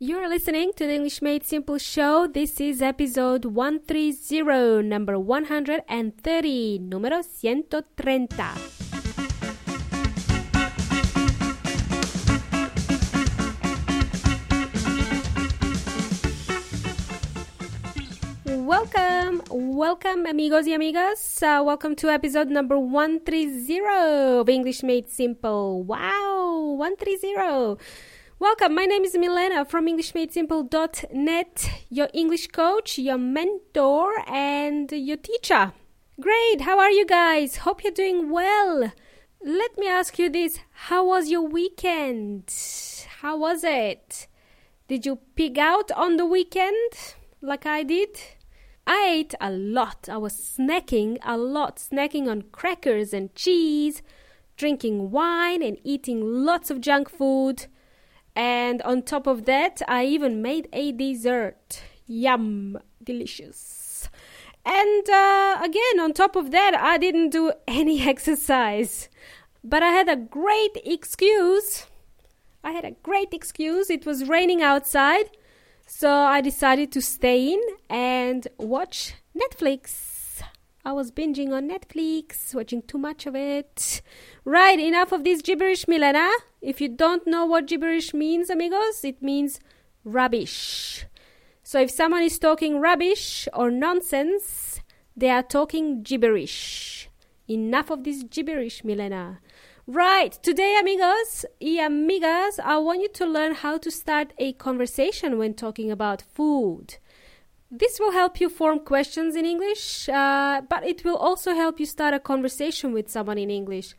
You're listening to the English Made Simple show. This is episode 130, number 130, número 130. Welcome, welcome, amigos y amigas. Uh, welcome to episode number 130 of English Made Simple. Wow, 130. Welcome, my name is Milena from EnglishMadeSimple.net, your English coach, your mentor, and your teacher. Great, how are you guys? Hope you're doing well. Let me ask you this How was your weekend? How was it? Did you pig out on the weekend like I did? I ate a lot. I was snacking a lot, snacking on crackers and cheese, drinking wine, and eating lots of junk food. And on top of that, I even made a dessert. Yum, delicious. And uh, again, on top of that, I didn't do any exercise. But I had a great excuse. I had a great excuse. It was raining outside. So I decided to stay in and watch Netflix. I was binging on Netflix, watching too much of it. Right, enough of this gibberish, Milena. If you don't know what gibberish means, amigos, it means rubbish. So if someone is talking rubbish or nonsense, they are talking gibberish. Enough of this gibberish, Milena. Right, today, amigos y amigas, I want you to learn how to start a conversation when talking about food. This will help you form questions in English, uh, but it will also help you start a conversation with someone in English.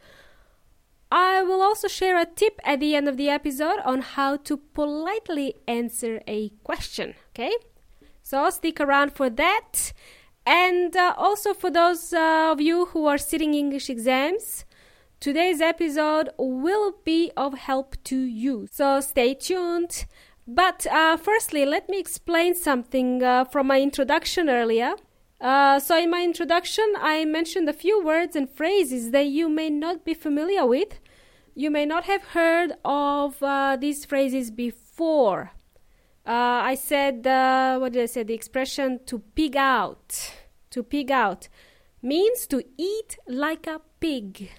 I will also share a tip at the end of the episode on how to politely answer a question, okay? So stick around for that. And uh, also for those uh, of you who are sitting English exams, today's episode will be of help to you. So stay tuned. But uh, firstly, let me explain something uh, from my introduction earlier. Uh, so, in my introduction, I mentioned a few words and phrases that you may not be familiar with. You may not have heard of uh, these phrases before. Uh, I said, uh, what did I say? The expression to pig out. To pig out means to eat like a pig.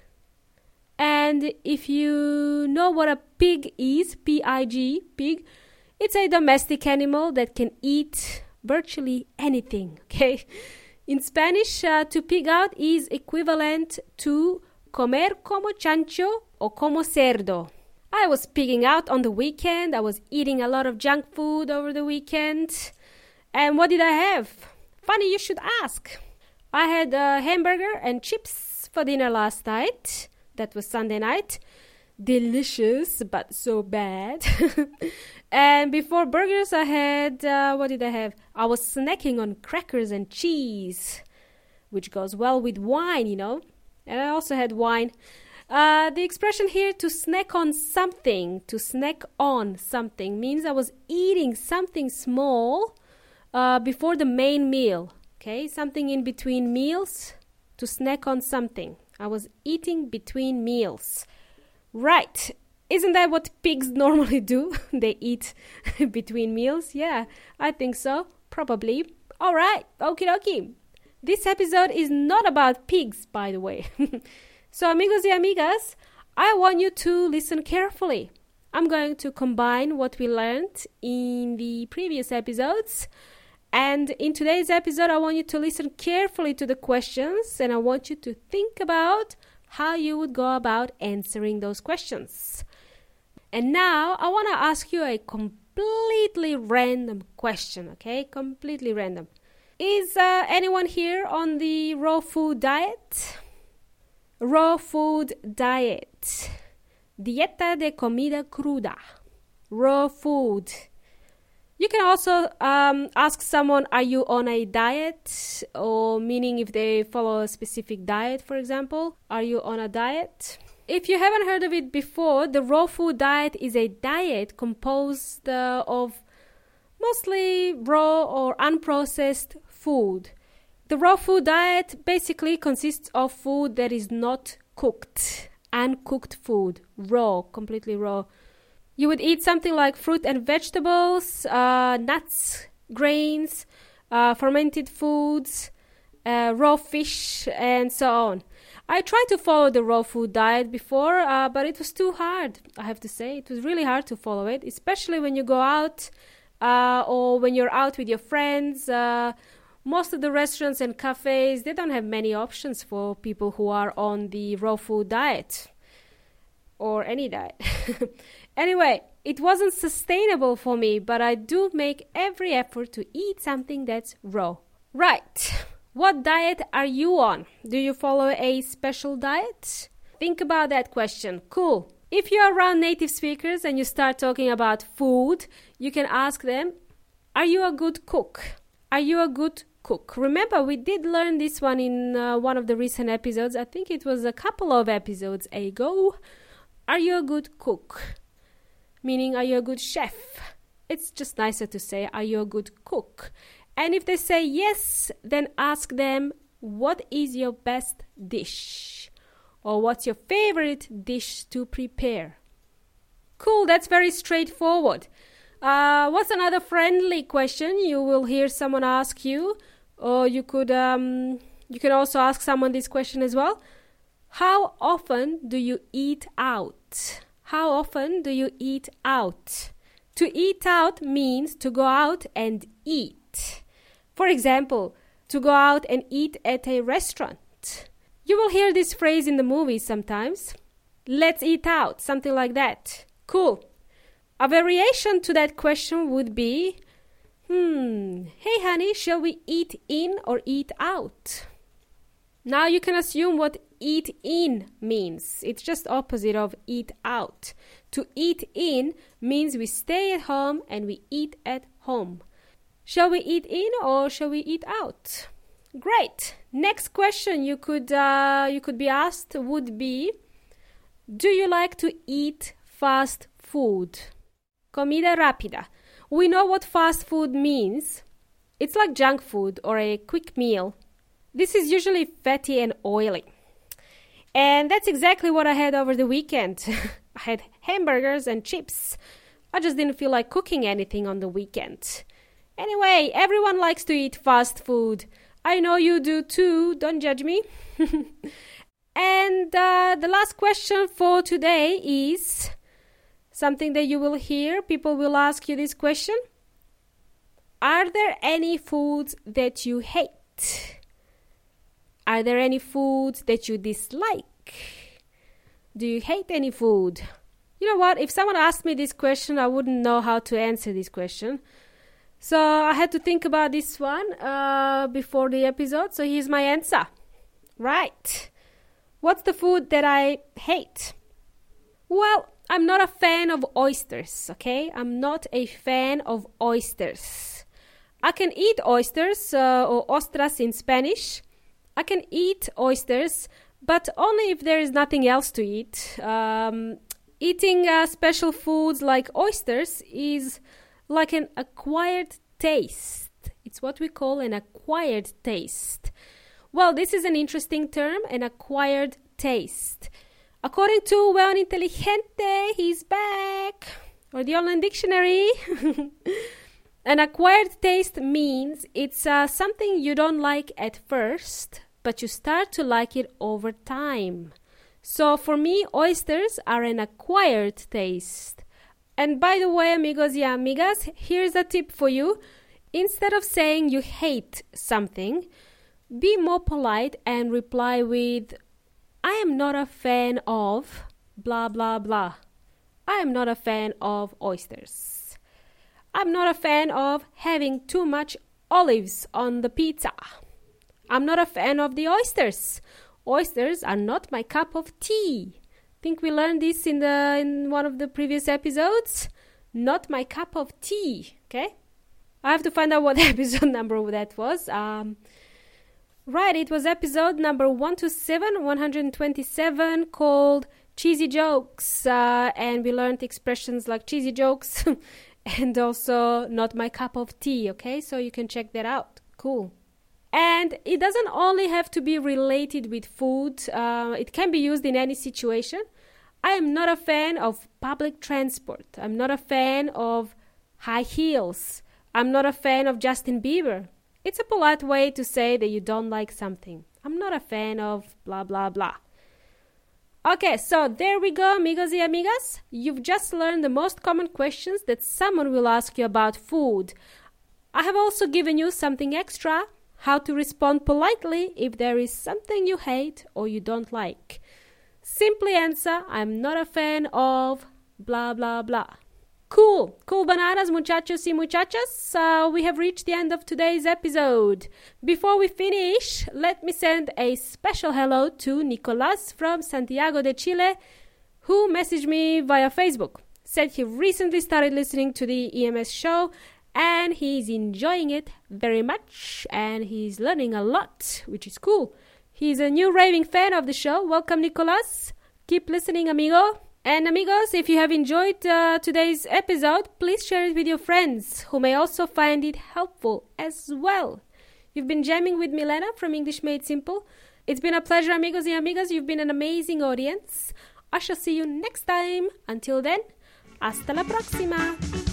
And if you know what a pig is, P I G, pig, it's a domestic animal that can eat virtually anything, okay? In Spanish, uh, to pig out is equivalent to comer como chancho or como cerdo. I was pigging out on the weekend. I was eating a lot of junk food over the weekend. And what did I have? Funny you should ask. I had a hamburger and chips for dinner last night. That was Sunday night. Delicious, but so bad. and before burgers, I had uh, what did I have? I was snacking on crackers and cheese, which goes well with wine, you know. And I also had wine. Uh, the expression here to snack on something, to snack on something, means I was eating something small uh, before the main meal. Okay, something in between meals, to snack on something. I was eating between meals. Right. Isn't that what pigs normally do? they eat between meals? Yeah, I think so. Probably. All right. Okie dokie. This episode is not about pigs, by the way. so, amigos y amigas, I want you to listen carefully. I'm going to combine what we learned in the previous episodes. And in today's episode, I want you to listen carefully to the questions and I want you to think about how you would go about answering those questions. And now I want to ask you a completely random question, okay? Completely random. Is uh, anyone here on the raw food diet? Raw food diet. Dieta de comida cruda. Raw food. You can also um, ask someone, are you on a diet? Or meaning if they follow a specific diet, for example, are you on a diet? If you haven't heard of it before, the raw food diet is a diet composed uh, of mostly raw or unprocessed food. The raw food diet basically consists of food that is not cooked, uncooked food, raw, completely raw. You would eat something like fruit and vegetables, uh, nuts, grains, uh, fermented foods, uh, raw fish, and so on. I tried to follow the raw food diet before, uh, but it was too hard, I have to say. It was really hard to follow it, especially when you go out uh, or when you're out with your friends. Uh, most of the restaurants and cafes, they don't have many options for people who are on the raw food diet or any diet. anyway, it wasn't sustainable for me, but I do make every effort to eat something that's raw. Right. What diet are you on? Do you follow a special diet? Think about that question. Cool. If you're around native speakers and you start talking about food, you can ask them, Are you a good cook? Are you a good cook? Remember, we did learn this one in uh, one of the recent episodes. I think it was a couple of episodes ago. Are you a good cook? Meaning, are you a good chef? It's just nicer to say, Are you a good cook? And if they say yes, then ask them, What is your best dish? Or what's your favorite dish to prepare? Cool, that's very straightforward. Uh, what's another friendly question you will hear someone ask you? Or you could um, you can also ask someone this question as well. How often do you eat out? How often do you eat out? To eat out means to go out and eat. For example, to go out and eat at a restaurant. You will hear this phrase in the movies sometimes. Let's eat out, something like that. Cool. A variation to that question would be Hmm, hey honey, shall we eat in or eat out? Now you can assume what eat in means. It's just opposite of eat out. To eat in means we stay at home and we eat at home. Shall we eat in or shall we eat out? Great. Next question you could uh, you could be asked would be Do you like to eat fast food? Comida rápida. We know what fast food means. It's like junk food or a quick meal. This is usually fatty and oily. And that's exactly what I had over the weekend. I had hamburgers and chips. I just didn't feel like cooking anything on the weekend. Anyway, everyone likes to eat fast food. I know you do too, don't judge me. and uh, the last question for today is something that you will hear. People will ask you this question Are there any foods that you hate? Are there any foods that you dislike? Do you hate any food? You know what? If someone asked me this question, I wouldn't know how to answer this question. So I had to think about this one uh, before the episode. So here's my answer. Right. What's the food that I hate? Well, I'm not a fan of oysters, okay? I'm not a fan of oysters. I can eat oysters uh, or ostras in Spanish. I can eat oysters, but only if there is nothing else to eat. Um, eating uh, special foods like oysters is like an acquired taste. It's what we call an acquired taste. Well, this is an interesting term, an acquired taste. According to Well Inteligente, he's back, or the online dictionary. an acquired taste means it's uh, something you don't like at first, but you start to like it over time. So for me, oysters are an acquired taste. And by the way, amigos y amigas, here's a tip for you. Instead of saying you hate something, be more polite and reply with, I am not a fan of blah blah blah. I am not a fan of oysters. I'm not a fan of having too much olives on the pizza. I'm not a fan of the oysters. Oysters are not my cup of tea think we learned this in the in one of the previous episodes. Not my cup of tea. Okay, I have to find out what episode number that was. Um, right, it was episode number one to seven, one hundred twenty-seven, called cheesy jokes, uh, and we learned expressions like cheesy jokes and also not my cup of tea. Okay, so you can check that out. Cool. And it doesn't only have to be related with food, uh, it can be used in any situation. I am not a fan of public transport. I'm not a fan of high heels. I'm not a fan of Justin Bieber. It's a polite way to say that you don't like something. I'm not a fan of blah blah blah. Okay, so there we go, amigos y amigas. You've just learned the most common questions that someone will ask you about food. I have also given you something extra how to respond politely if there is something you hate or you don't like. Simply answer I'm not a fan of blah blah blah. Cool, cool bananas, muchachos y muchachas. Uh, we have reached the end of today's episode. Before we finish, let me send a special hello to Nicolas from Santiago de Chile, who messaged me via Facebook. Said he recently started listening to the EMS show and he's enjoying it very much and he's learning a lot, which is cool. He's a new raving fan of the show. Welcome, Nicolas. Keep listening, amigo. And amigos, if you have enjoyed uh, today's episode, please share it with your friends who may also find it helpful as well. You've been jamming with Milena from English Made Simple. It's been a pleasure, amigos and amigas. You've been an amazing audience. I shall see you next time. Until then, hasta la próxima.